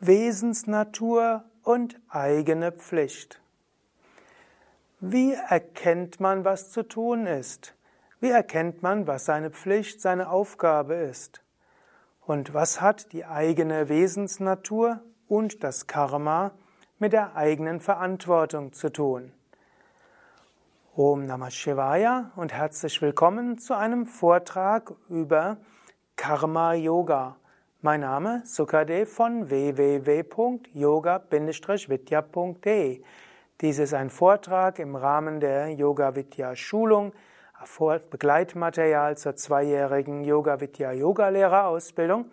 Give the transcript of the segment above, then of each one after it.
Wesensnatur und eigene Pflicht. Wie erkennt man, was zu tun ist? Wie erkennt man, was seine Pflicht, seine Aufgabe ist? Und was hat die eigene Wesensnatur und das Karma mit der eigenen Verantwortung zu tun? Om Namah Shivaya und herzlich willkommen zu einem Vortrag über Karma Yoga. Mein Name Sukadev von www.yoga-vidya.de. Dies ist ein Vortrag im Rahmen der Yoga Vidya Schulung, Begleitmaterial zur zweijährigen Yoga Vidya Yogalehrerausbildung.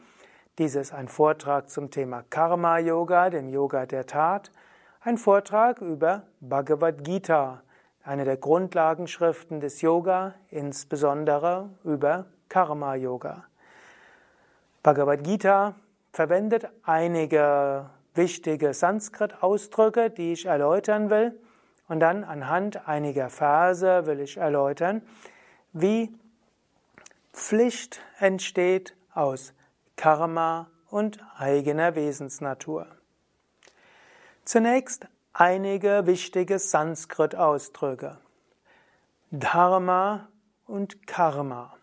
Dies ist ein Vortrag zum Thema Karma Yoga, dem Yoga der Tat, ein Vortrag über Bhagavad Gita, eine der Grundlagenschriften des Yoga, insbesondere über Karma Yoga. Bhagavad Gita verwendet einige wichtige Sanskrit-Ausdrücke, die ich erläutern will. Und dann anhand einiger Verse will ich erläutern, wie Pflicht entsteht aus Karma und eigener Wesensnatur. Zunächst einige wichtige Sanskrit-Ausdrücke. Dharma und Karma.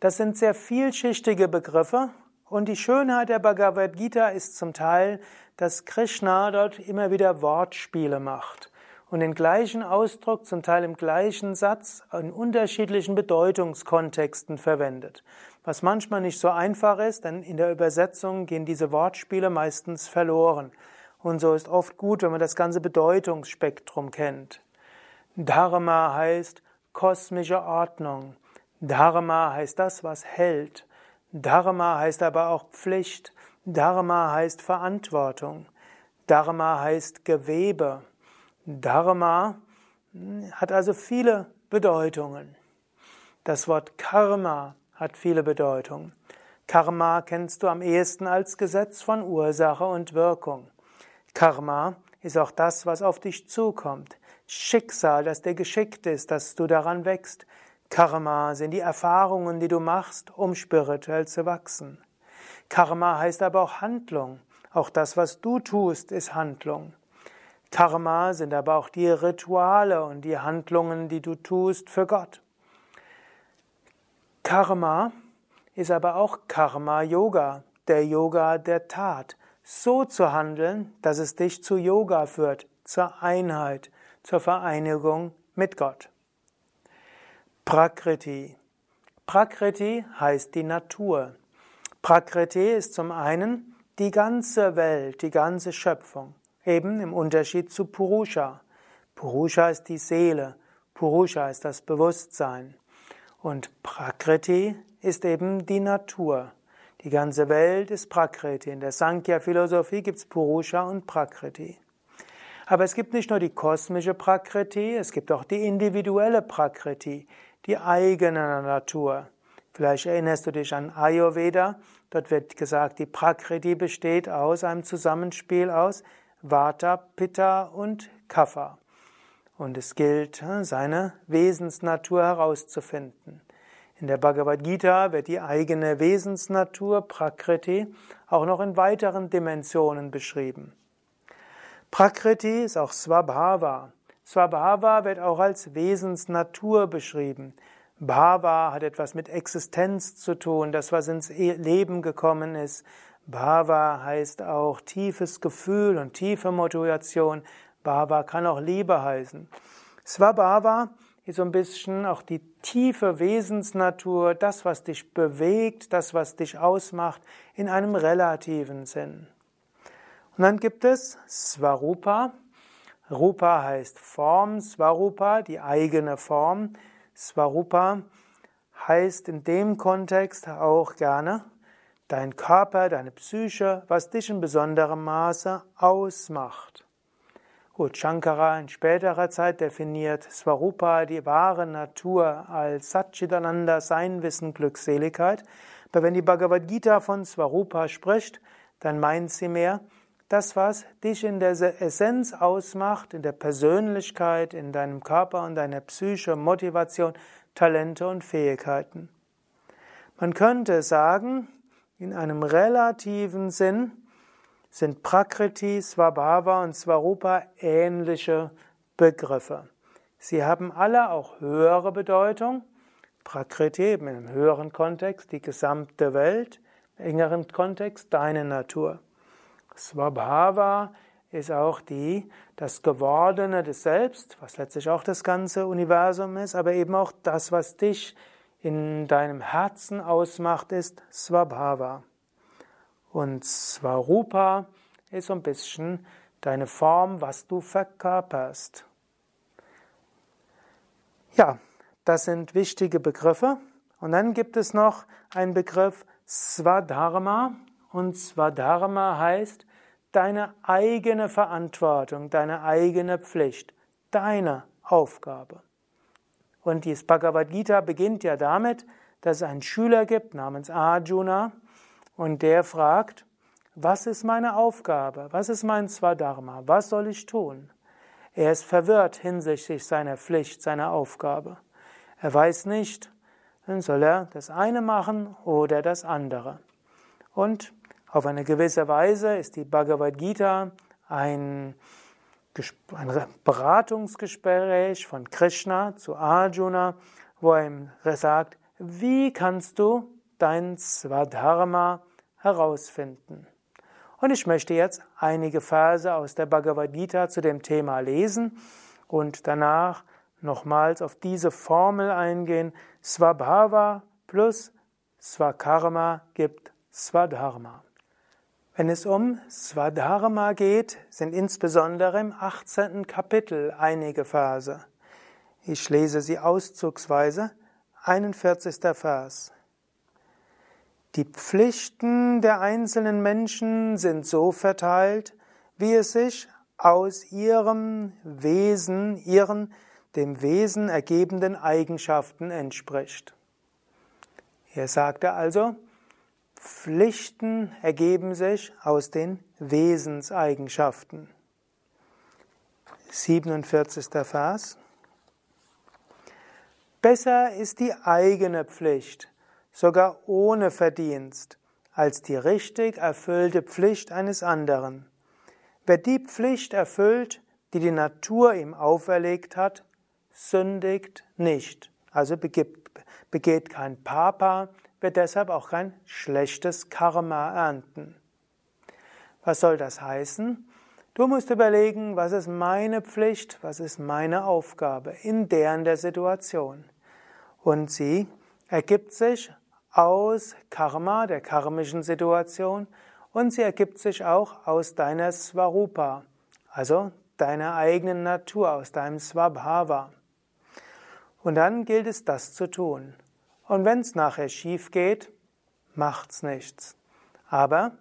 Das sind sehr vielschichtige Begriffe und die Schönheit der Bhagavad Gita ist zum Teil, dass Krishna dort immer wieder Wortspiele macht und den gleichen Ausdruck, zum Teil im gleichen Satz, in unterschiedlichen Bedeutungskontexten verwendet. Was manchmal nicht so einfach ist, denn in der Übersetzung gehen diese Wortspiele meistens verloren. Und so ist oft gut, wenn man das ganze Bedeutungsspektrum kennt. Dharma heißt kosmische Ordnung. Dharma heißt das, was hält. Dharma heißt aber auch Pflicht. Dharma heißt Verantwortung. Dharma heißt Gewebe. Dharma hm, hat also viele Bedeutungen. Das Wort Karma hat viele Bedeutungen. Karma kennst du am ehesten als Gesetz von Ursache und Wirkung. Karma ist auch das, was auf dich zukommt. Schicksal, das dir geschickt ist, dass du daran wächst. Karma sind die Erfahrungen, die du machst, um spirituell zu wachsen. Karma heißt aber auch Handlung. Auch das, was du tust, ist Handlung. Karma sind aber auch die Rituale und die Handlungen, die du tust für Gott. Karma ist aber auch Karma Yoga, der Yoga der Tat. So zu handeln, dass es dich zu Yoga führt, zur Einheit, zur Vereinigung mit Gott. Prakriti. Prakriti heißt die Natur. Prakriti ist zum einen die ganze Welt, die ganze Schöpfung, eben im Unterschied zu Purusha. Purusha ist die Seele, Purusha ist das Bewusstsein. Und Prakriti ist eben die Natur. Die ganze Welt ist Prakriti. In der Sankhya-Philosophie gibt es Purusha und Prakriti. Aber es gibt nicht nur die kosmische Prakriti, es gibt auch die individuelle Prakriti, die eigene Natur. Vielleicht erinnerst du dich an Ayurveda. Dort wird gesagt, die Prakriti besteht aus einem Zusammenspiel aus Vata, Pitta und Kapha. Und es gilt, äh, seine Wesensnatur herauszufinden. In der Bhagavad Gita wird die eigene Wesensnatur, Prakriti, auch noch in weiteren Dimensionen beschrieben. Prakriti ist auch Swabhava. Swabhava wird auch als Wesensnatur beschrieben. Bhava hat etwas mit Existenz zu tun, das, was ins e- Leben gekommen ist. Bhava heißt auch tiefes Gefühl und tiefe Motivation. Bhava kann auch Liebe heißen. Swabhava ist so ein bisschen auch die tiefe Wesensnatur, das, was dich bewegt, das, was dich ausmacht, in einem relativen Sinn. Und dann gibt es Svarupa, Rupa heißt Form, Svarupa, die eigene Form. Svarupa heißt in dem Kontext auch gerne dein Körper, deine Psyche, was dich in besonderem Maße ausmacht. Gut, Shankara in späterer Zeit definiert Svarupa, die wahre Natur, als Satchitananda, Sein, Wissen, Glückseligkeit. Aber wenn die Bhagavad Gita von Svarupa spricht, dann meint sie mehr, das, was dich in der Essenz ausmacht, in der Persönlichkeit, in deinem Körper und deiner Psyche, Motivation, Talente und Fähigkeiten. Man könnte sagen, in einem relativen Sinn, sind Prakriti, Svabhava und Svarupa ähnliche Begriffe. Sie haben alle auch höhere Bedeutung. Prakriti eben im höheren Kontext, die gesamte Welt, im engeren Kontext deine Natur. Svabhava ist auch die, das Gewordene des Selbst, was letztlich auch das ganze Universum ist, aber eben auch das, was dich in deinem Herzen ausmacht, ist Svabhava. Und Svarupa ist so ein bisschen deine Form, was du verkörperst. Ja, das sind wichtige Begriffe. Und dann gibt es noch einen Begriff Swadharma. Und Swadharma heißt deine eigene Verantwortung, deine eigene Pflicht, deine Aufgabe. Und die Bhagavad Gita beginnt ja damit, dass es einen Schüler gibt namens Arjuna und der fragt, was ist meine Aufgabe? Was ist mein Swadharma? Was soll ich tun? Er ist verwirrt hinsichtlich seiner Pflicht, seiner Aufgabe. Er weiß nicht, dann soll er das eine machen oder das andere. Und auf eine gewisse Weise ist die Bhagavad Gita ein, ein Beratungsgespräch von Krishna zu Arjuna, wo er ihm sagt, wie kannst du dein Swadharma herausfinden? Und ich möchte jetzt einige Verse aus der Bhagavad Gita zu dem Thema lesen und danach nochmals auf diese Formel eingehen. Swabhava plus Swakarma gibt Swadharma. Wenn es um Swadharma geht, sind insbesondere im 18. Kapitel einige Verse. Ich lese sie auszugsweise. 41. Vers. Die Pflichten der einzelnen Menschen sind so verteilt, wie es sich aus ihrem Wesen, ihren dem Wesen ergebenden Eigenschaften entspricht. Hier sagt er also, Pflichten ergeben sich aus den Wesenseigenschaften. 47. Vers. Besser ist die eigene Pflicht, sogar ohne Verdienst, als die richtig erfüllte Pflicht eines anderen. Wer die Pflicht erfüllt, die die Natur ihm auferlegt hat, sündigt nicht, also begeht, kein Papa, wird deshalb auch kein schlechtes Karma ernten. Was soll das heißen? Du musst überlegen, was ist meine Pflicht, was ist meine Aufgabe in deren der Situation. Und sie ergibt sich aus Karma, der karmischen Situation, und sie ergibt sich auch aus deiner Svarupa, also deiner eigenen Natur, aus deinem Swabhava. Und dann gilt es, das zu tun. Und wenn es nachher schief geht, macht's nichts. Aber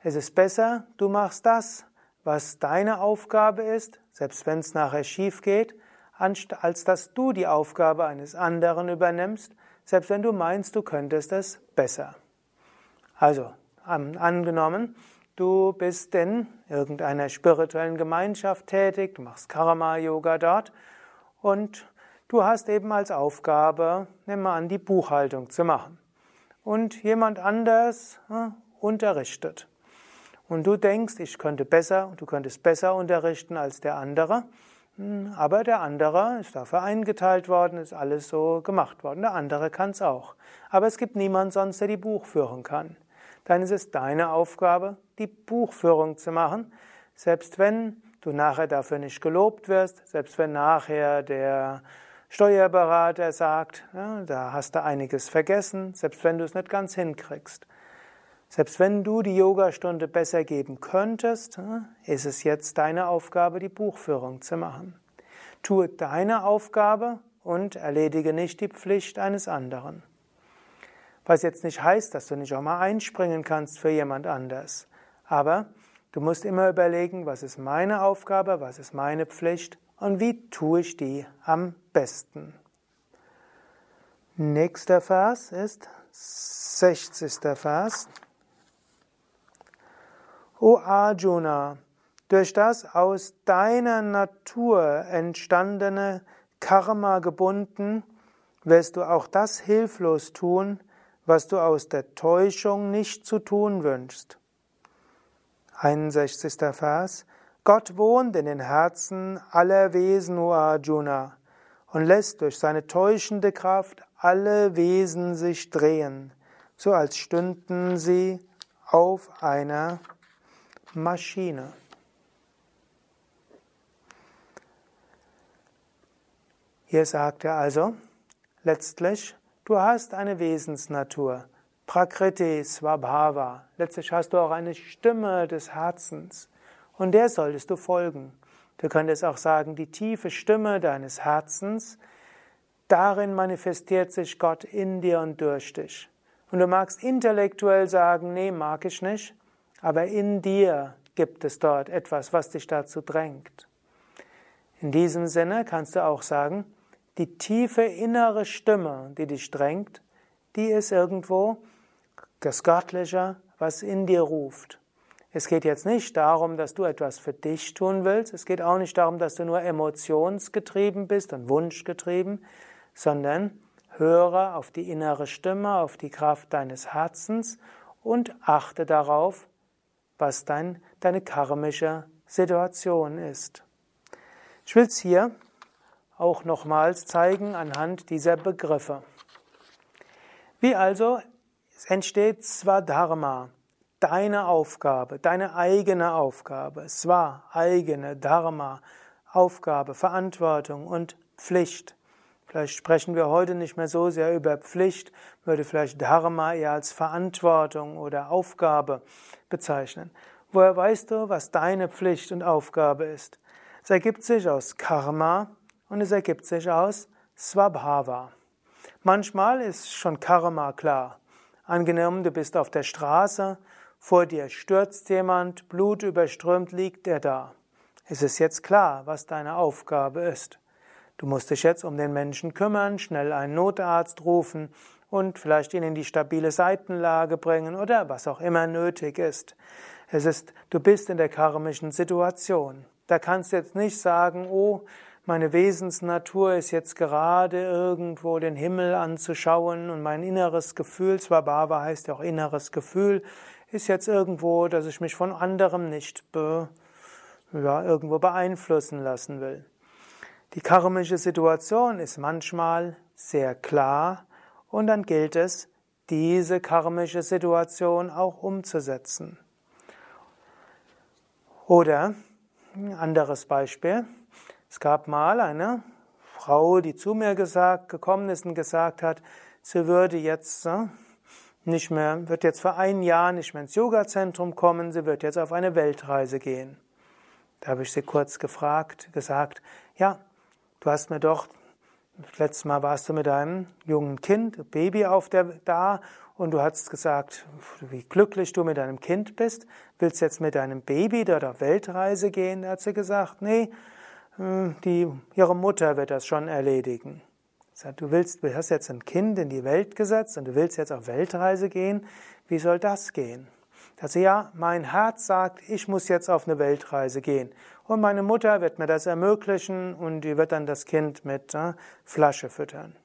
es ist besser, du machst das, was deine Aufgabe ist, selbst wenn es nachher schief geht, als dass du die Aufgabe eines anderen übernimmst, selbst wenn du meinst, du könntest es besser. Also, angenommen, du bist in irgendeiner spirituellen Gemeinschaft tätig, du machst Karma-Yoga dort und Du hast eben als Aufgabe, nimm mal an, die Buchhaltung zu machen. Und jemand anders äh, unterrichtet. Und du denkst, ich könnte besser, du könntest besser unterrichten als der andere. Hm, aber der andere ist dafür eingeteilt worden, ist alles so gemacht worden. Der andere kann es auch. Aber es gibt niemand sonst, der die Buchführung kann. Dann ist es deine Aufgabe, die Buchführung zu machen, selbst wenn du nachher dafür nicht gelobt wirst, selbst wenn nachher der Steuerberater sagt, ja, da hast du einiges vergessen, selbst wenn du es nicht ganz hinkriegst. Selbst wenn du die Yogastunde besser geben könntest, ist es jetzt deine Aufgabe, die Buchführung zu machen. Tue deine Aufgabe und erledige nicht die Pflicht eines anderen. Was jetzt nicht heißt, dass du nicht auch mal einspringen kannst für jemand anders. Aber du musst immer überlegen, was ist meine Aufgabe, was ist meine Pflicht und wie tue ich die am besten. Nächster Vers ist 60. Vers. O Arjuna, durch das aus deiner Natur entstandene Karma gebunden, wirst du auch das hilflos tun, was du aus der Täuschung nicht zu tun wünschst. 61. Vers. Gott wohnt in den Herzen aller Wesen, O Arjuna, und lässt durch seine täuschende Kraft alle Wesen sich drehen, so als stünden sie auf einer Maschine. Hier sagt er also, letztlich, du hast eine Wesensnatur. Prakriti Swabhava. Letztlich hast du auch eine Stimme des Herzens. Und der solltest du folgen. Du könntest auch sagen, die tiefe Stimme deines Herzens, darin manifestiert sich Gott in dir und durch dich. Und du magst intellektuell sagen, nee, mag ich nicht, aber in dir gibt es dort etwas, was dich dazu drängt. In diesem Sinne kannst du auch sagen, die tiefe innere Stimme, die dich drängt, die ist irgendwo das Göttliche, was in dir ruft. Es geht jetzt nicht darum, dass du etwas für dich tun willst. Es geht auch nicht darum, dass du nur emotionsgetrieben bist und wunschgetrieben, sondern höre auf die innere Stimme, auf die Kraft deines Herzens und achte darauf, was dein, deine karmische Situation ist. Ich will es hier auch nochmals zeigen anhand dieser Begriffe. Wie also entsteht Swadharma, deine Aufgabe, deine eigene Aufgabe, Swa, eigene, Dharma, Aufgabe, Verantwortung und Pflicht. Vielleicht sprechen wir heute nicht mehr so sehr über Pflicht, würde vielleicht Dharma eher als Verantwortung oder Aufgabe bezeichnen. Woher weißt du, was deine Pflicht und Aufgabe ist? Es ergibt sich aus Karma und es ergibt sich aus Swabhava. Manchmal ist schon Karma klar. Angenommen, du bist auf der Straße, vor dir stürzt jemand, Blut überströmt liegt er da. Es ist jetzt klar, was deine Aufgabe ist. Du musst dich jetzt um den Menschen kümmern, schnell einen Notarzt rufen und vielleicht ihn in die stabile Seitenlage bringen oder was auch immer nötig ist. Es ist, du bist in der karmischen Situation. Da kannst du jetzt nicht sagen, oh, meine Wesensnatur ist jetzt gerade irgendwo den Himmel anzuschauen und mein inneres Gefühl, Swabhava heißt ja auch inneres Gefühl, ist jetzt irgendwo, dass ich mich von anderem nicht be, ja, irgendwo beeinflussen lassen will. Die karmische Situation ist manchmal sehr klar und dann gilt es, diese karmische Situation auch umzusetzen. Oder ein anderes Beispiel. Es gab mal eine Frau, die zu mir gesagt, gekommen ist und gesagt hat, sie würde jetzt äh, nicht mehr, wird jetzt für ein Jahr nicht mehr ins Yoga-Zentrum kommen, sie wird jetzt auf eine Weltreise gehen. Da habe ich sie kurz gefragt, gesagt, ja, du hast mir doch, letztes Mal warst du mit deinem jungen Kind, Baby auf der, da und du hast gesagt, wie glücklich du mit deinem Kind bist. Willst jetzt mit deinem Baby dort auf Weltreise gehen? Da hat sie gesagt, nee, hm, die, ihre Mutter wird das schon erledigen. Du willst, du hast jetzt ein Kind in die Welt gesetzt und du willst jetzt auf Weltreise gehen. Wie soll das gehen? Sie, ja, mein Herz sagt, ich muss jetzt auf eine Weltreise gehen. Und meine Mutter wird mir das ermöglichen und die wird dann das Kind mit äh, Flasche füttern.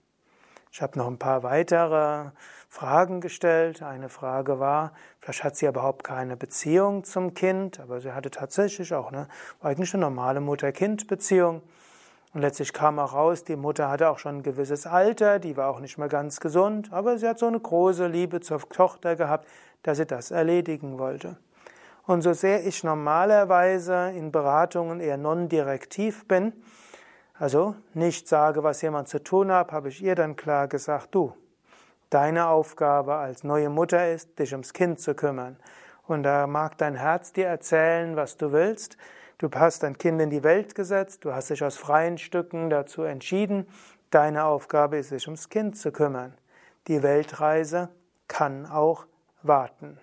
Ich habe noch ein paar weitere Fragen gestellt. Eine Frage war, vielleicht hat sie überhaupt keine Beziehung zum Kind, aber sie hatte tatsächlich auch eine eigentlich eine normale Mutter-Kind-Beziehung. Und letztlich kam auch raus, die Mutter hatte auch schon ein gewisses Alter, die war auch nicht mehr ganz gesund, aber sie hat so eine große Liebe zur Tochter gehabt, dass sie das erledigen wollte. Und so sehr ich normalerweise in Beratungen eher non-direktiv bin, also nicht sage, was jemand zu tun hat, habe ich ihr dann klar gesagt, du, deine Aufgabe als neue Mutter ist, dich ums Kind zu kümmern. Und da mag dein Herz dir erzählen, was du willst. Du hast dein Kind in die Welt gesetzt, du hast dich aus freien Stücken dazu entschieden. Deine Aufgabe ist, dich ums Kind zu kümmern. Die Weltreise kann auch warten.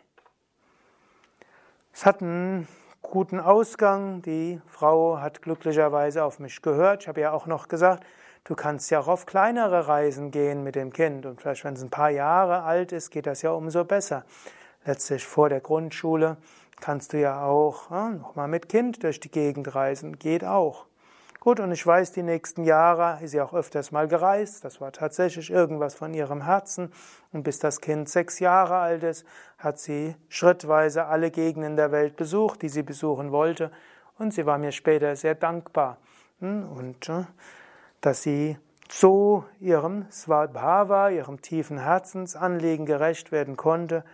Es hat einen guten Ausgang. Die Frau hat glücklicherweise auf mich gehört. Ich habe ja auch noch gesagt, du kannst ja auch auf kleinere Reisen gehen mit dem Kind. Und vielleicht, wenn es ein paar Jahre alt ist, geht das ja umso besser. Letztlich vor der Grundschule kannst du ja auch ja, nochmal mit Kind durch die Gegend reisen. Geht auch. Gut, und ich weiß, die nächsten Jahre ist sie auch öfters mal gereist. Das war tatsächlich irgendwas von ihrem Herzen. Und bis das Kind sechs Jahre alt ist, hat sie schrittweise alle Gegenden der Welt besucht, die sie besuchen wollte. Und sie war mir später sehr dankbar. Hm, und äh, dass sie so ihrem Svabhava, ihrem tiefen Herzensanliegen gerecht werden konnte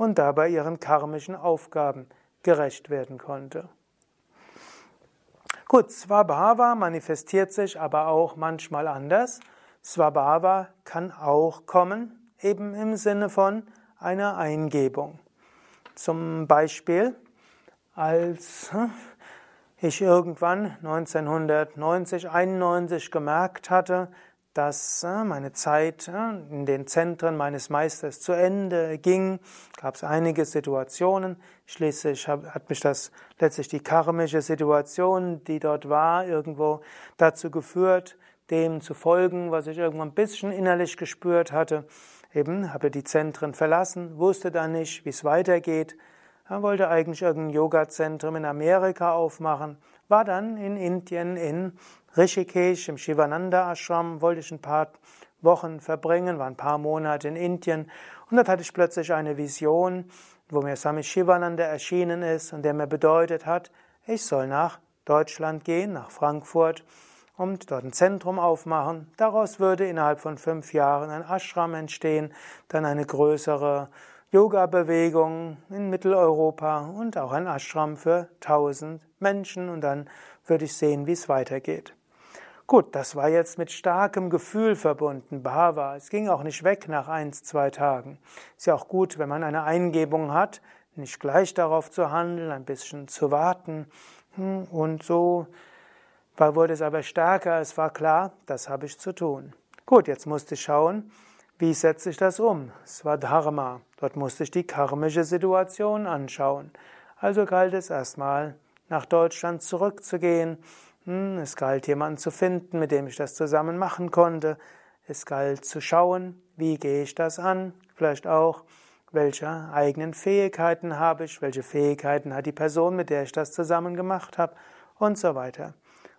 und dabei ihren karmischen Aufgaben gerecht werden konnte. Gut, Svabhava manifestiert sich aber auch manchmal anders. Svabhava kann auch kommen, eben im Sinne von einer Eingebung. Zum Beispiel, als ich irgendwann 1990, 91 gemerkt hatte, dass äh, meine Zeit äh, in den Zentren meines Meisters zu Ende ging, gab es einige Situationen. Schließlich hat mich das letztlich die karmische Situation, die dort war, irgendwo dazu geführt, dem zu folgen, was ich irgendwann ein bisschen innerlich gespürt hatte. Eben habe die Zentren verlassen, wusste dann nicht, wie es weitergeht. Er wollte eigentlich irgendein Yoga-Zentrum in Amerika aufmachen, war dann in Indien in Rishikesh im Shivananda Ashram, wollte ich ein paar Wochen verbringen, war ein paar Monate in Indien und dort hatte ich plötzlich eine Vision, wo mir Swami Shivananda erschienen ist und der mir bedeutet hat, ich soll nach Deutschland gehen, nach Frankfurt und dort ein Zentrum aufmachen. Daraus würde innerhalb von fünf Jahren ein Ashram entstehen, dann eine größere Yoga-Bewegung in Mitteleuropa und auch ein Ashram für tausend Menschen und dann würde ich sehen, wie es weitergeht. Gut, das war jetzt mit starkem Gefühl verbunden, Bhava. Es ging auch nicht weg nach eins, zwei Tagen. Ist ja auch gut, wenn man eine Eingebung hat, nicht gleich darauf zu handeln, ein bisschen zu warten. Hm, und so wurde es aber stärker. Es war klar, das habe ich zu tun. Gut, jetzt musste ich schauen, wie setze ich das um? Swadharma. Dort musste ich die karmische Situation anschauen. Also galt es erstmal, nach Deutschland zurückzugehen. Hm, es galt jemanden zu finden, mit dem ich das zusammen machen konnte. Es galt zu schauen, wie gehe ich das an? Vielleicht auch, welche eigenen Fähigkeiten habe ich? Welche Fähigkeiten hat die Person, mit der ich das zusammen gemacht habe? Und so weiter.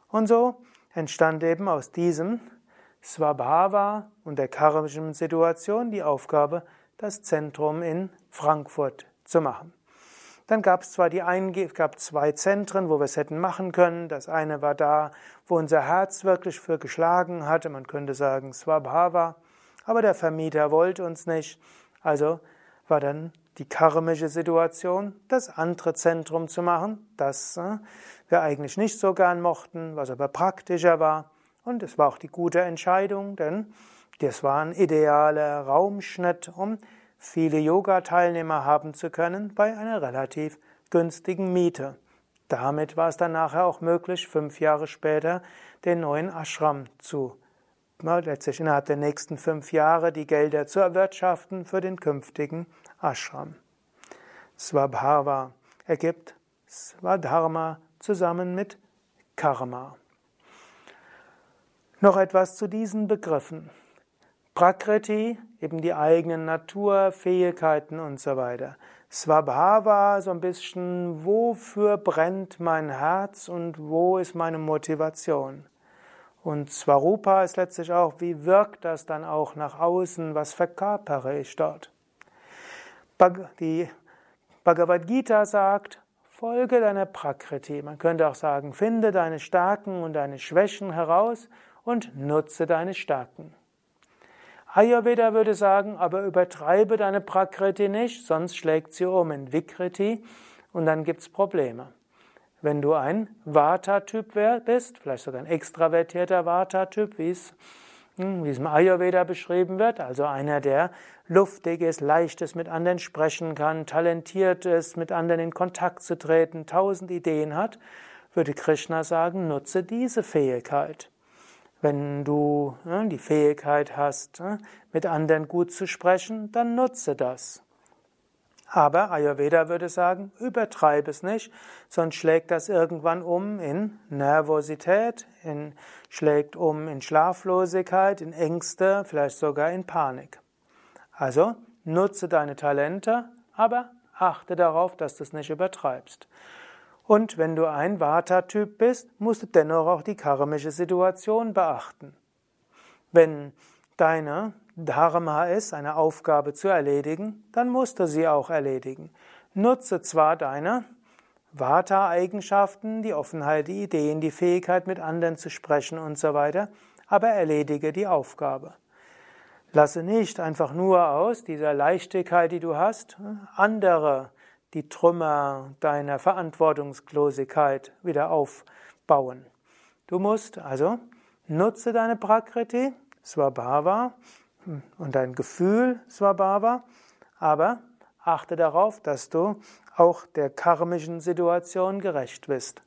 Und so entstand eben aus diesem Swabhava und der karmischen Situation die Aufgabe, das Zentrum in Frankfurt zu machen. Dann gab es zwar die Einge gab zwei Zentren, wo wir es hätten machen können. Das eine war da, wo unser Herz wirklich für geschlagen hatte. Man könnte sagen Swabhava. Aber der Vermieter wollte uns nicht. Also war dann die karmische Situation, das andere Zentrum zu machen, das äh, wir eigentlich nicht so gern mochten, was aber praktischer war. Und es war auch die gute Entscheidung, denn das war ein idealer Raumschnitt, um viele Yoga-Teilnehmer haben zu können bei einer relativ günstigen Miete. Damit war es dann nachher auch möglich, fünf Jahre später den neuen Ashram zu letztlich innerhalb der nächsten fünf Jahre die Gelder zu erwirtschaften für den künftigen Ashram. Swabhava ergibt Swadharma zusammen mit Karma. Noch etwas zu diesen Begriffen. Prakriti, eben die eigenen Natur, Fähigkeiten und so weiter. Swabhava, so ein bisschen, wofür brennt mein Herz und wo ist meine Motivation? Und Swarupa ist letztlich auch, wie wirkt das dann auch nach außen, was verkörpere ich dort? Die Bhagavad Gita sagt, folge deiner Prakriti. Man könnte auch sagen, finde deine Stärken und deine Schwächen heraus und nutze deine Stärken. Ayurveda würde sagen, aber übertreibe deine Prakriti nicht, sonst schlägt sie um in Vikriti und dann gibt's Probleme. Wenn du ein Vata-Typ bist, vielleicht sogar ein extravertierter Vata-Typ, wie es in diesem Ayurveda beschrieben wird, also einer, der luftig ist, leicht ist, mit anderen sprechen kann, talentiert ist, mit anderen in Kontakt zu treten, tausend Ideen hat, würde Krishna sagen, nutze diese Fähigkeit. Wenn du ja, die Fähigkeit hast, ja, mit anderen gut zu sprechen, dann nutze das. Aber Ayurveda würde sagen, übertreibe es nicht, sonst schlägt das irgendwann um in Nervosität, in, schlägt um in Schlaflosigkeit, in Ängste, vielleicht sogar in Panik. Also nutze deine Talente, aber achte darauf, dass du es nicht übertreibst. Und wenn du ein Vata-Typ bist, musst du dennoch auch die karmische Situation beachten. Wenn deine Dharma ist, eine Aufgabe zu erledigen, dann musst du sie auch erledigen. Nutze zwar deine Vata-Eigenschaften, die Offenheit, die Ideen, die Fähigkeit, mit anderen zu sprechen und so weiter, aber erledige die Aufgabe. Lasse nicht einfach nur aus dieser Leichtigkeit, die du hast, andere die Trümmer deiner Verantwortungslosigkeit wieder aufbauen. Du musst also nutze deine Prakriti, Swabhava und dein Gefühl Swabhava, aber achte darauf, dass du auch der karmischen Situation gerecht bist.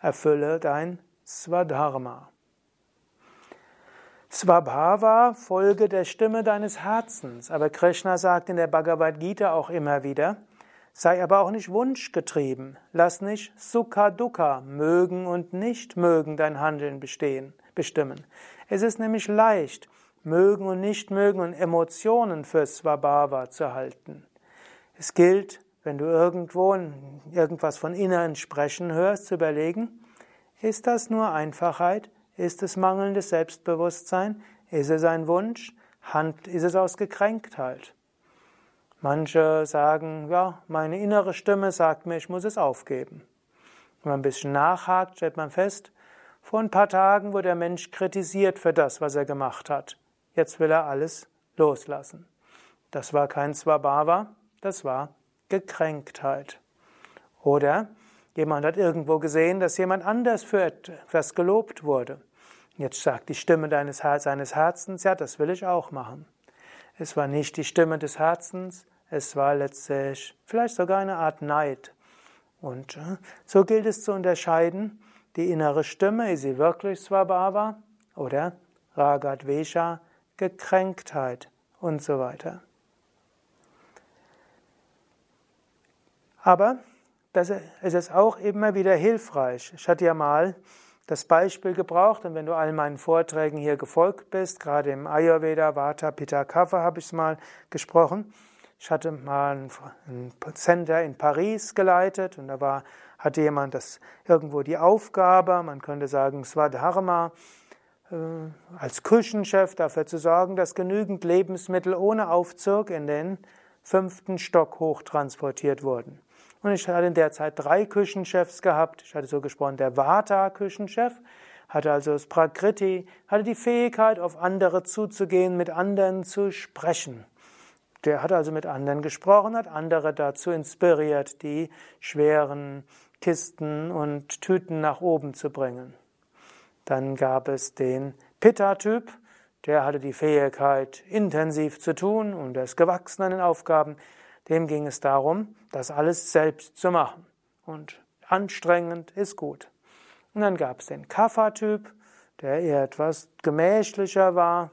Erfülle dein Swadharma. Swabhava, folge der Stimme deines Herzens. Aber Krishna sagt in der Bhagavad Gita auch immer wieder, sei aber auch nicht wunschgetrieben. Lass nicht Sukha Dukkha, mögen und nicht mögen dein Handeln bestehen, bestimmen. Es ist nämlich leicht, mögen und nicht mögen und Emotionen für Swabhava zu halten. Es gilt, wenn du irgendwo irgendwas von inneren Sprechen hörst, zu überlegen, ist das nur Einfachheit? Ist es mangelndes Selbstbewusstsein? Ist es ein Wunsch? Ist es aus Gekränktheit? Manche sagen, ja, meine innere Stimme sagt mir, ich muss es aufgeben. Wenn man ein bisschen nachhakt, stellt man fest, vor ein paar Tagen wurde der Mensch kritisiert für das, was er gemacht hat. Jetzt will er alles loslassen. Das war kein Swabhava, das war Gekränktheit. Oder jemand hat irgendwo gesehen, dass jemand anders für etwas gelobt wurde. Jetzt sagt die Stimme deines seines Herzens, ja, das will ich auch machen. Es war nicht die Stimme des Herzens, es war letztlich vielleicht sogar eine Art Neid. Und äh, so gilt es zu unterscheiden, die innere Stimme, ist sie wirklich Swabhava oder Ragadvesha, Gekränktheit und so weiter. Aber das ist auch immer wieder hilfreich. Ich hatte ja mal das Beispiel gebraucht und wenn du all meinen Vorträgen hier gefolgt bist, gerade im Ayurveda, Vata, Pitta, Kapha habe ich es mal gesprochen. Ich hatte mal ein Center in Paris geleitet und da war, hatte jemand das irgendwo die Aufgabe, man könnte sagen Swadharma, äh, als Küchenchef dafür zu sorgen, dass genügend Lebensmittel ohne Aufzug in den fünften Stock hochtransportiert wurden. Und ich hatte in der Zeit drei Küchenchefs gehabt. Ich hatte so gesprochen, der Vata-Küchenchef hatte also das Prakriti, hatte die Fähigkeit, auf andere zuzugehen, mit anderen zu sprechen. Der hat also mit anderen gesprochen, hat andere dazu inspiriert, die schweren Kisten und Tüten nach oben zu bringen. Dann gab es den Pitta-Typ, der hatte die Fähigkeit, intensiv zu tun und er ist gewachsen an den Aufgaben. Dem ging es darum, das alles selbst zu machen. Und anstrengend ist gut. Und dann gab es den Kapha-Typ, der eher etwas gemächlicher war.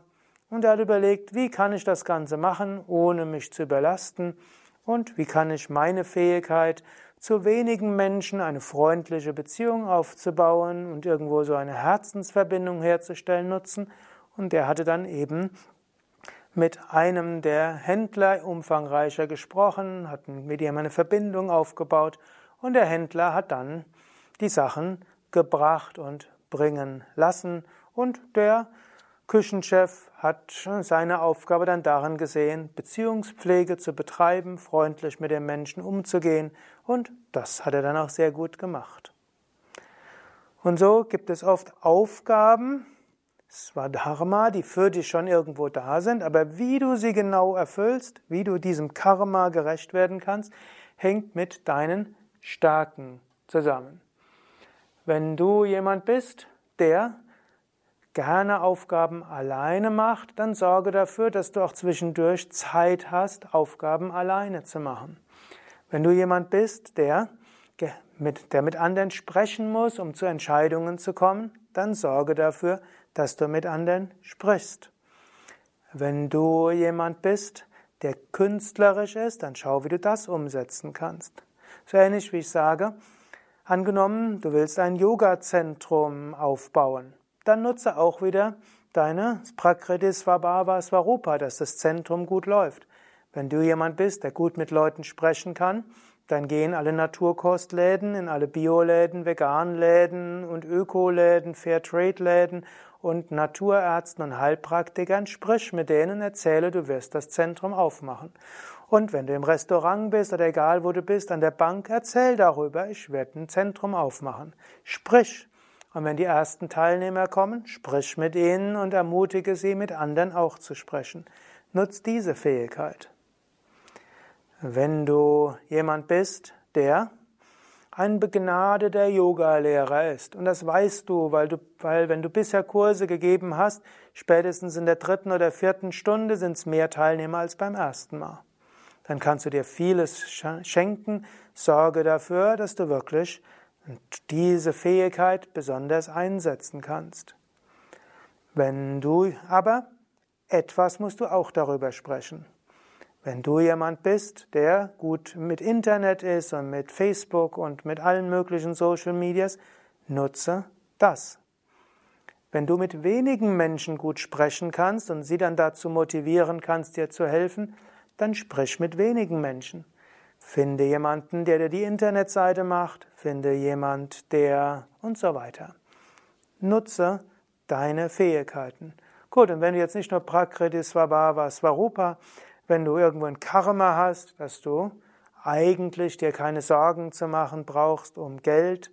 Und er hat überlegt, wie kann ich das Ganze machen, ohne mich zu überlasten? Und wie kann ich meine Fähigkeit, zu wenigen Menschen eine freundliche Beziehung aufzubauen und irgendwo so eine Herzensverbindung herzustellen, nutzen? Und der hatte dann eben mit einem der Händler umfangreicher gesprochen, hat mit ihm eine Verbindung aufgebaut und der Händler hat dann die Sachen gebracht und bringen lassen und der Küchenchef hat seine Aufgabe dann darin gesehen, Beziehungspflege zu betreiben, freundlich mit den Menschen umzugehen und das hat er dann auch sehr gut gemacht. Und so gibt es oft Aufgaben, Swadharma, die für dich schon irgendwo da sind, aber wie du sie genau erfüllst, wie du diesem Karma gerecht werden kannst, hängt mit deinen Stärken zusammen. Wenn du jemand bist, der gerne Aufgaben alleine macht, dann sorge dafür, dass du auch zwischendurch Zeit hast, Aufgaben alleine zu machen. Wenn du jemand bist, der mit, der mit anderen sprechen muss, um zu Entscheidungen zu kommen, dann sorge dafür, dass du mit anderen sprichst. Wenn du jemand bist, der künstlerisch ist, dann schau, wie du das umsetzen kannst. So ähnlich wie ich sage, angenommen, du willst ein Yoga-Zentrum aufbauen, dann nutze auch wieder deine Prakriti Svabhava Svarupa, dass das Zentrum gut läuft. Wenn du jemand bist, der gut mit Leuten sprechen kann, dann geh in alle Naturkostläden, in alle Bioläden, Veganläden und Ökoläden, Fairtrade-Läden und Naturärzten und Heilpraktikern, sprich mit denen, erzähle, du wirst das Zentrum aufmachen. Und wenn du im Restaurant bist oder egal wo du bist, an der Bank, erzähl darüber, ich werde ein Zentrum aufmachen. Sprich. Und wenn die ersten Teilnehmer kommen, sprich mit ihnen und ermutige sie, mit anderen auch zu sprechen. Nutz diese Fähigkeit. Wenn du jemand bist, der ein begnadeter Yogalehrer ist. Und das weißt du, weil du, weil wenn du bisher Kurse gegeben hast, spätestens in der dritten oder vierten Stunde sind es mehr Teilnehmer als beim ersten Mal. Dann kannst du dir vieles schenken. Sorge dafür, dass du wirklich diese Fähigkeit besonders einsetzen kannst. Wenn du aber etwas musst du auch darüber sprechen. Wenn du jemand bist, der gut mit Internet ist und mit Facebook und mit allen möglichen Social Medias, nutze das. Wenn du mit wenigen Menschen gut sprechen kannst und sie dann dazu motivieren kannst, dir zu helfen, dann sprich mit wenigen Menschen. Finde jemanden, der dir die Internetseite macht, finde jemand, der und so weiter. Nutze deine Fähigkeiten. Gut, und wenn du jetzt nicht nur Prakriti Svabhava Svarupa wenn du irgendwo ein Karma hast, dass du eigentlich dir keine Sorgen zu machen brauchst um Geld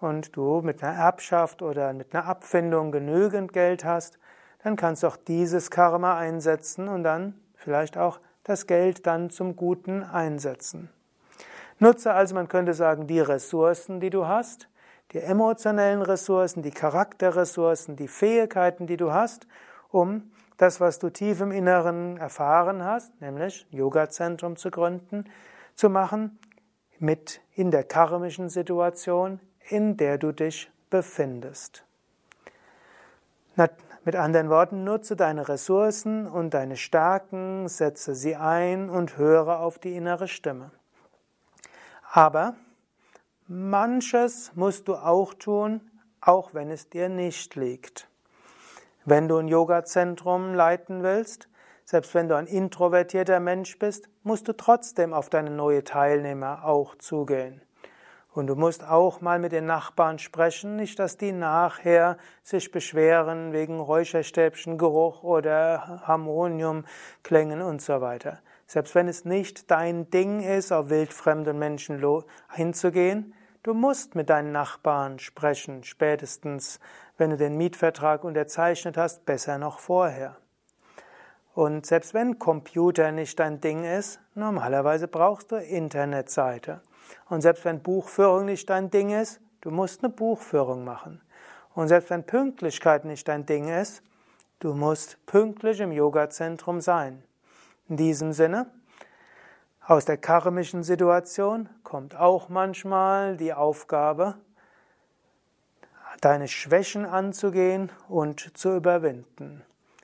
und du mit einer Erbschaft oder mit einer Abfindung genügend Geld hast, dann kannst du auch dieses Karma einsetzen und dann vielleicht auch das Geld dann zum Guten einsetzen. Nutze also, man könnte sagen, die Ressourcen, die du hast, die emotionellen Ressourcen, die Charakterressourcen, die Fähigkeiten, die du hast, um das, was du tief im Inneren erfahren hast, nämlich Yoga-Zentrum zu gründen, zu machen, mit in der karmischen Situation, in der du dich befindest. Mit anderen Worten, nutze deine Ressourcen und deine Stärken, setze sie ein und höre auf die innere Stimme. Aber manches musst du auch tun, auch wenn es dir nicht liegt. Wenn du ein Yoga-Zentrum leiten willst, selbst wenn du ein introvertierter Mensch bist, musst du trotzdem auf deine neue Teilnehmer auch zugehen. Und du musst auch mal mit den Nachbarn sprechen, nicht dass die nachher sich beschweren wegen Räucherstäbchengeruch oder Harmoniumklängen und so weiter. Selbst wenn es nicht dein Ding ist, auf wildfremden Menschen hinzugehen, du musst mit deinen Nachbarn sprechen, spätestens wenn du den Mietvertrag unterzeichnet hast, besser noch vorher. Und selbst wenn Computer nicht dein Ding ist, normalerweise brauchst du Internetseite. Und selbst wenn Buchführung nicht dein Ding ist, du musst eine Buchführung machen. Und selbst wenn Pünktlichkeit nicht dein Ding ist, du musst pünktlich im Yogazentrum sein. In diesem Sinne, aus der karmischen Situation kommt auch manchmal die Aufgabe, deine Schwächen anzugehen und zu überwinden.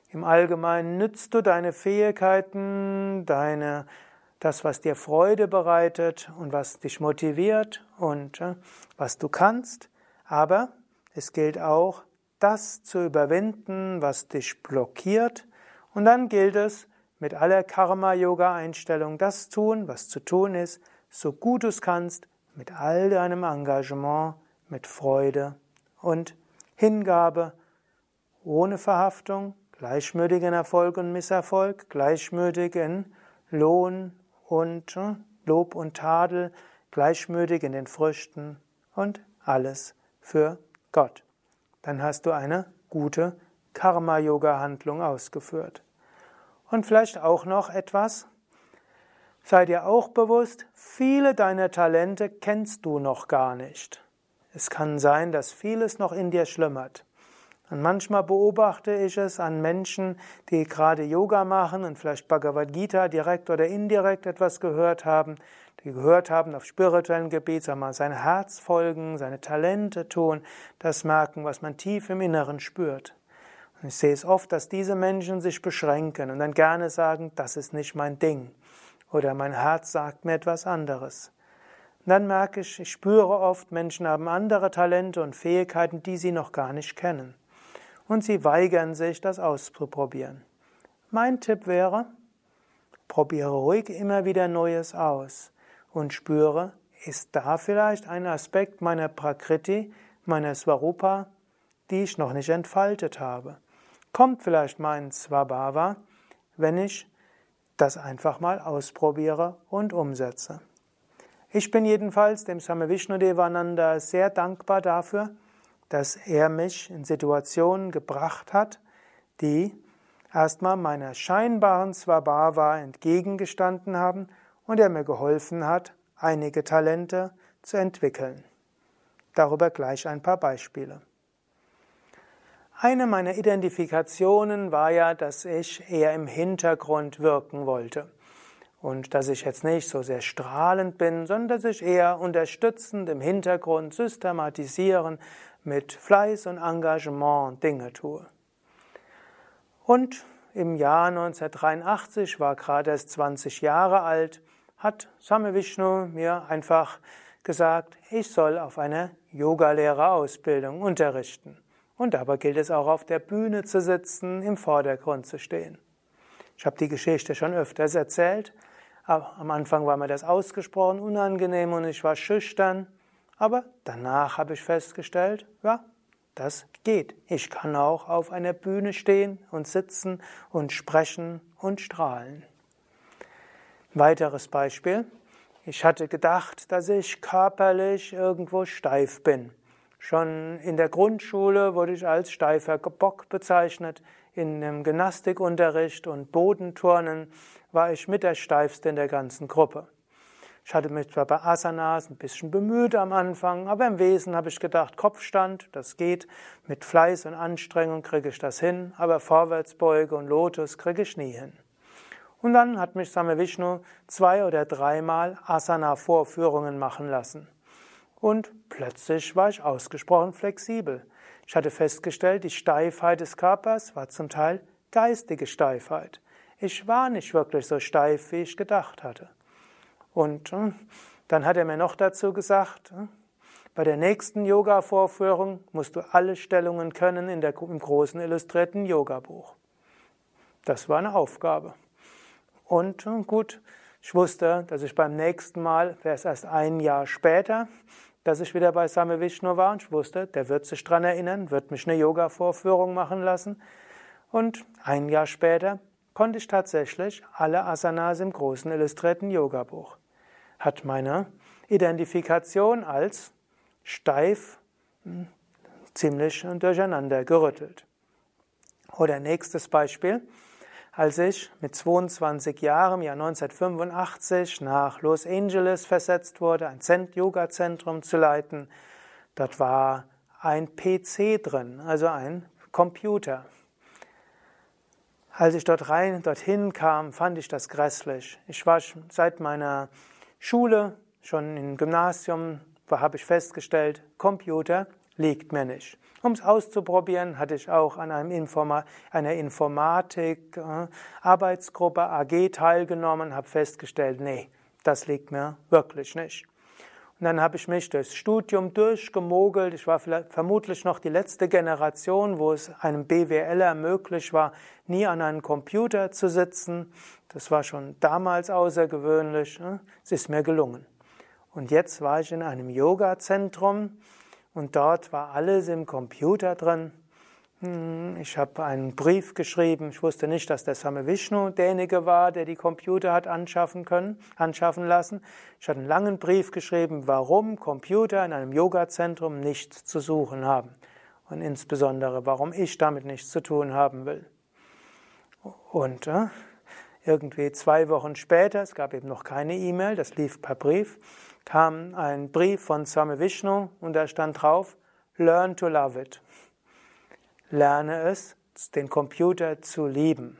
Im Allgemeinen nützt du deine Fähigkeiten, deine, das, was dir Freude bereitet und was dich motiviert und äh, was du kannst, aber es gilt auch, das zu überwinden, was dich blockiert, und dann gilt es, mit aller Karma-Yoga-Einstellung das tun, was zu tun ist, so gut du es kannst, mit all deinem Engagement, mit Freude und Hingabe ohne Verhaftung, gleichmütigen Erfolg und Misserfolg, gleichmütigen Lohn und äh, Lob und Tadel, gleichmütig in den Früchten und alles für Gott. Dann hast du eine gute Karma-Yoga-Handlung ausgeführt. Und vielleicht auch noch etwas. Sei dir auch bewusst, viele deiner Talente kennst du noch gar nicht. Es kann sein, dass vieles noch in dir schlummert. Und manchmal beobachte ich es an Menschen, die gerade Yoga machen und vielleicht Bhagavad Gita direkt oder indirekt etwas gehört haben, die gehört haben auf spirituellem Gebiet, sagen wir, sein Herz folgen, seine Talente tun, das merken, was man tief im Inneren spürt. Und ich sehe es oft, dass diese Menschen sich beschränken und dann gerne sagen, das ist nicht mein Ding. Oder mein Herz sagt mir etwas anderes. Dann merke ich, ich spüre oft, Menschen haben andere Talente und Fähigkeiten, die sie noch gar nicht kennen. Und sie weigern sich, das auszuprobieren. Mein Tipp wäre, probiere ruhig immer wieder Neues aus. und spüre, ist da vielleicht ein Aspekt meiner Prakriti, meiner Swarupa, die ich noch nicht entfaltet habe? Kommt vielleicht mein Swabhava, wenn ich das einfach mal ausprobiere und umsetze? Ich bin jedenfalls dem Same Vishnu Devananda sehr dankbar dafür, dass er mich in Situationen gebracht hat, die erstmal meiner scheinbaren Swabhava entgegengestanden haben und er mir geholfen hat, einige Talente zu entwickeln. Darüber gleich ein paar Beispiele. Eine meiner Identifikationen war ja, dass ich eher im Hintergrund wirken wollte. Und dass ich jetzt nicht so sehr strahlend bin, sondern dass ich eher unterstützend im Hintergrund systematisieren, mit Fleiß und Engagement Dinge tue. Und im Jahr 1983 war gerade erst 20 Jahre alt, hat Same Vishnu mir einfach gesagt, ich soll auf eine Yogalehrerausbildung unterrichten. Und dabei gilt es auch auf der Bühne zu sitzen, im Vordergrund zu stehen. Ich habe die Geschichte schon öfters erzählt. Am Anfang war mir das ausgesprochen unangenehm und ich war schüchtern. Aber danach habe ich festgestellt, ja, das geht. Ich kann auch auf einer Bühne stehen und sitzen und sprechen und strahlen. Weiteres Beispiel. Ich hatte gedacht, dass ich körperlich irgendwo steif bin. Schon in der Grundschule wurde ich als steifer Bock bezeichnet. In dem Gymnastikunterricht und Bodenturnen war ich mit der steifste in der ganzen Gruppe. Ich hatte mich zwar bei Asanas ein bisschen bemüht am Anfang, aber im Wesen habe ich gedacht, Kopfstand, das geht. Mit Fleiß und Anstrengung kriege ich das hin, aber Vorwärtsbeuge und Lotus kriege ich nie hin. Und dann hat mich Same Vishnu zwei oder dreimal Asana-Vorführungen machen lassen. Und plötzlich war ich ausgesprochen flexibel. Ich hatte festgestellt, die Steifheit des Körpers war zum Teil geistige Steifheit. Ich war nicht wirklich so steif, wie ich gedacht hatte. Und hm, dann hat er mir noch dazu gesagt, hm, bei der nächsten Yoga-Vorführung musst du alle Stellungen können in der, im großen illustrierten Yoga-Buch. Das war eine Aufgabe. Und hm, gut, ich wusste, dass ich beim nächsten Mal, wäre es erst ein Jahr später, dass ich wieder bei Same Vishnu war und ich wusste, der wird sich daran erinnern, wird mich eine Yoga-Vorführung machen lassen. Und ein Jahr später konnte ich tatsächlich alle Asanas im großen illustrierten Yoga-Buch hat meine Identifikation als steif hm, ziemlich durcheinander gerüttelt. Oder nächstes Beispiel. Als ich mit 22 Jahren im Jahr 1985 nach Los Angeles versetzt wurde, ein Yoga-Zentrum zu leiten, dort war ein PC drin, also ein Computer. Als ich dort rein, dorthin kam, fand ich das grässlich. Ich war seit meiner Schule, schon im Gymnasium, habe ich festgestellt, Computer liegt mir nicht. Um es auszuprobieren, hatte ich auch an einem Informa einer Informatik-Arbeitsgruppe äh, AG teilgenommen, habe festgestellt, nee, das liegt mir wirklich nicht. Und dann habe ich mich durchs Studium durchgemogelt. Ich war vermutlich noch die letzte Generation, wo es einem BWLer möglich war, nie an einem Computer zu sitzen. Das war schon damals außergewöhnlich. Ne? Es ist mir gelungen. Und jetzt war ich in einem Yoga-Zentrum und dort war alles im Computer drin. Hm, ich habe einen Brief geschrieben. Ich wusste nicht, dass der Same Vishnu derjenige war, der die Computer hat anschaffen können, anschaffen lassen. Ich habe einen langen Brief geschrieben, warum Computer in einem Yoga-Zentrum nichts zu suchen haben. Und insbesondere, warum ich damit nichts zu tun haben will. Und äh, irgendwie zwei Wochen später, es gab eben noch keine E-Mail, das lief per Brief, kam ein Brief von Same Vishnu und da stand drauf, Learn to love it. Lerne es, den Computer zu lieben.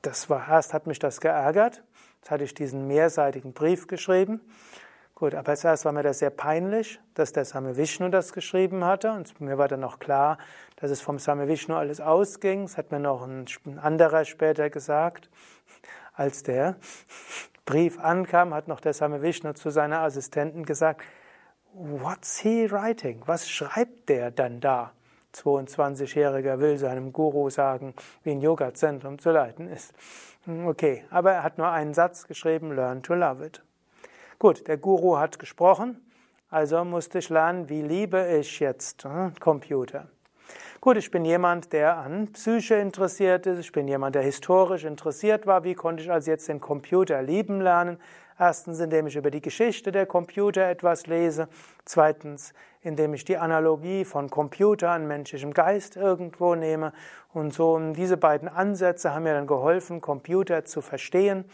Das war, erst hat mich das geärgert. Jetzt hatte ich diesen mehrseitigen Brief geschrieben. Gut, aber zuerst war mir das sehr peinlich, dass der Same Vishnu das geschrieben hatte. Und mir war dann noch klar, dass es vom Same Vishnu alles ausging. Das hat mir noch ein anderer später gesagt. Als der Brief ankam, hat noch der Same Vishnu zu seiner Assistentin gesagt, What's he writing? Was schreibt der denn da? 22-Jähriger will seinem Guru sagen, wie ein Yoga-Zentrum zu leiten ist. Hm, okay, aber er hat nur einen Satz geschrieben, learn to love it. Gut, der Guru hat gesprochen, also musste ich lernen, wie liebe ich jetzt hm, Computer. Gut, ich bin jemand, der an Psyche interessiert ist. Ich bin jemand, der historisch interessiert war. Wie konnte ich also jetzt den Computer lieben lernen? Erstens, indem ich über die Geschichte der Computer etwas lese. Zweitens, indem ich die Analogie von Computer an menschlichem Geist irgendwo nehme. Und so diese beiden Ansätze haben mir dann geholfen, Computer zu verstehen.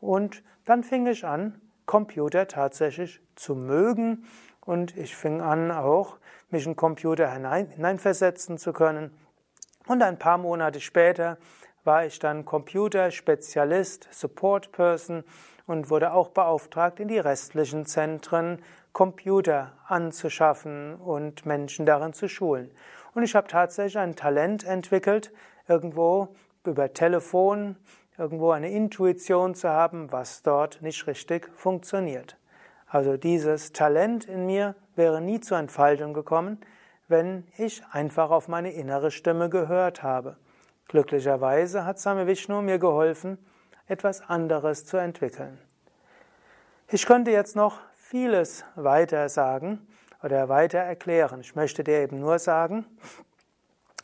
Und dann fing ich an, Computer tatsächlich zu mögen. Und ich fing an, auch mich in Computer hinein, hineinversetzen zu können. Und ein paar Monate später war ich dann Computerspezialist, Support Person und wurde auch beauftragt, in die restlichen Zentren Computer anzuschaffen und Menschen darin zu schulen. Und ich habe tatsächlich ein Talent entwickelt, irgendwo über Telefon, irgendwo eine Intuition zu haben, was dort nicht richtig funktioniert. Also dieses Talent in mir wäre nie zur Entfaltung gekommen, wenn ich einfach auf meine innere Stimme gehört habe. Glücklicherweise hat Same Vishnu mir geholfen, etwas anderes zu entwickeln. Ich könnte jetzt noch vieles weiter sagen oder weiter erklären. Ich möchte dir eben nur sagen,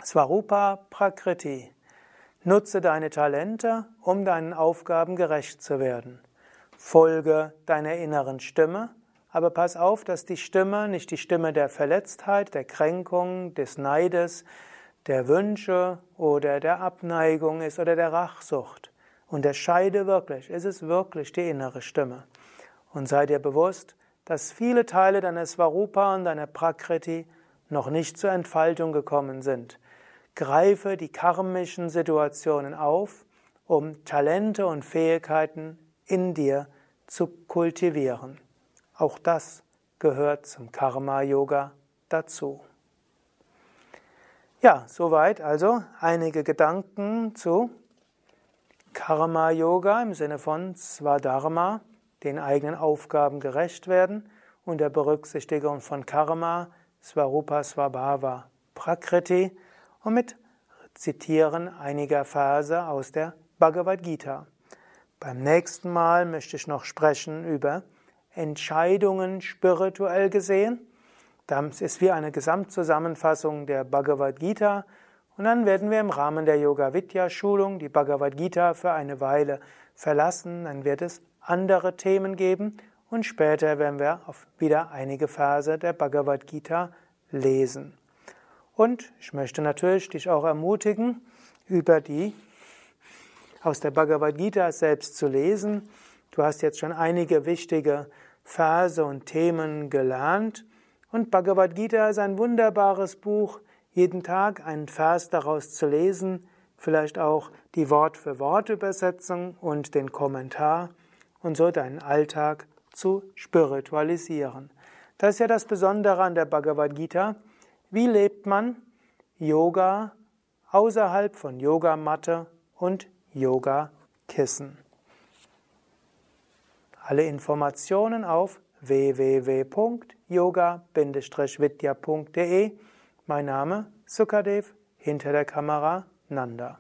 Svarupa Prakriti. Nutze deine Talente, um deinen Aufgaben gerecht zu werden. Folge deiner inneren Stimme, aber pass auf, dass die Stimme nicht die Stimme der Verletztheit, der Kränkung, des Neides, der Wünsche oder der Abneigung ist oder der Rachsucht. Unterscheide wirklich, ist es wirklich die innere Stimme. Und sei dir bewusst, dass viele Teile deiner Svarupa und deiner Prakriti noch nicht zur Entfaltung gekommen sind. Greife die karmischen Situationen auf, um Talente und Fähigkeiten in dir zu kultivieren. Auch das gehört zum Karma-Yoga dazu. Ja, soweit also einige Gedanken zu Karma-Yoga im Sinne von Swadharma, den eigenen Aufgaben gerecht werden, unter Berücksichtigung von Karma, Swarupa Swabhava Prakriti und mit Zitieren einiger Verse aus der Bhagavad Gita. Beim nächsten Mal möchte ich noch sprechen über Entscheidungen spirituell gesehen. Das ist wie eine Gesamtzusammenfassung der Bhagavad Gita. Und dann werden wir im Rahmen der Yoga Vidya Schulung die Bhagavad Gita für eine Weile verlassen. Dann wird es andere Themen geben und später werden wir wieder einige Verse der Bhagavad Gita lesen. Und ich möchte natürlich dich auch ermutigen, über die aus der Bhagavad Gita selbst zu lesen. Du hast jetzt schon einige wichtige Verse und Themen gelernt. Und Bhagavad Gita ist ein wunderbares Buch, jeden Tag einen Vers daraus zu lesen, vielleicht auch die Wort-für-Wort-Übersetzung und den Kommentar und so deinen Alltag zu spiritualisieren. Das ist ja das Besondere an der Bhagavad Gita. Wie lebt man Yoga außerhalb von Yogamatte und Yoga-Kissen. Alle Informationen auf www.yoga-vidya.de. Mein Name Sukadev, hinter der Kamera Nanda.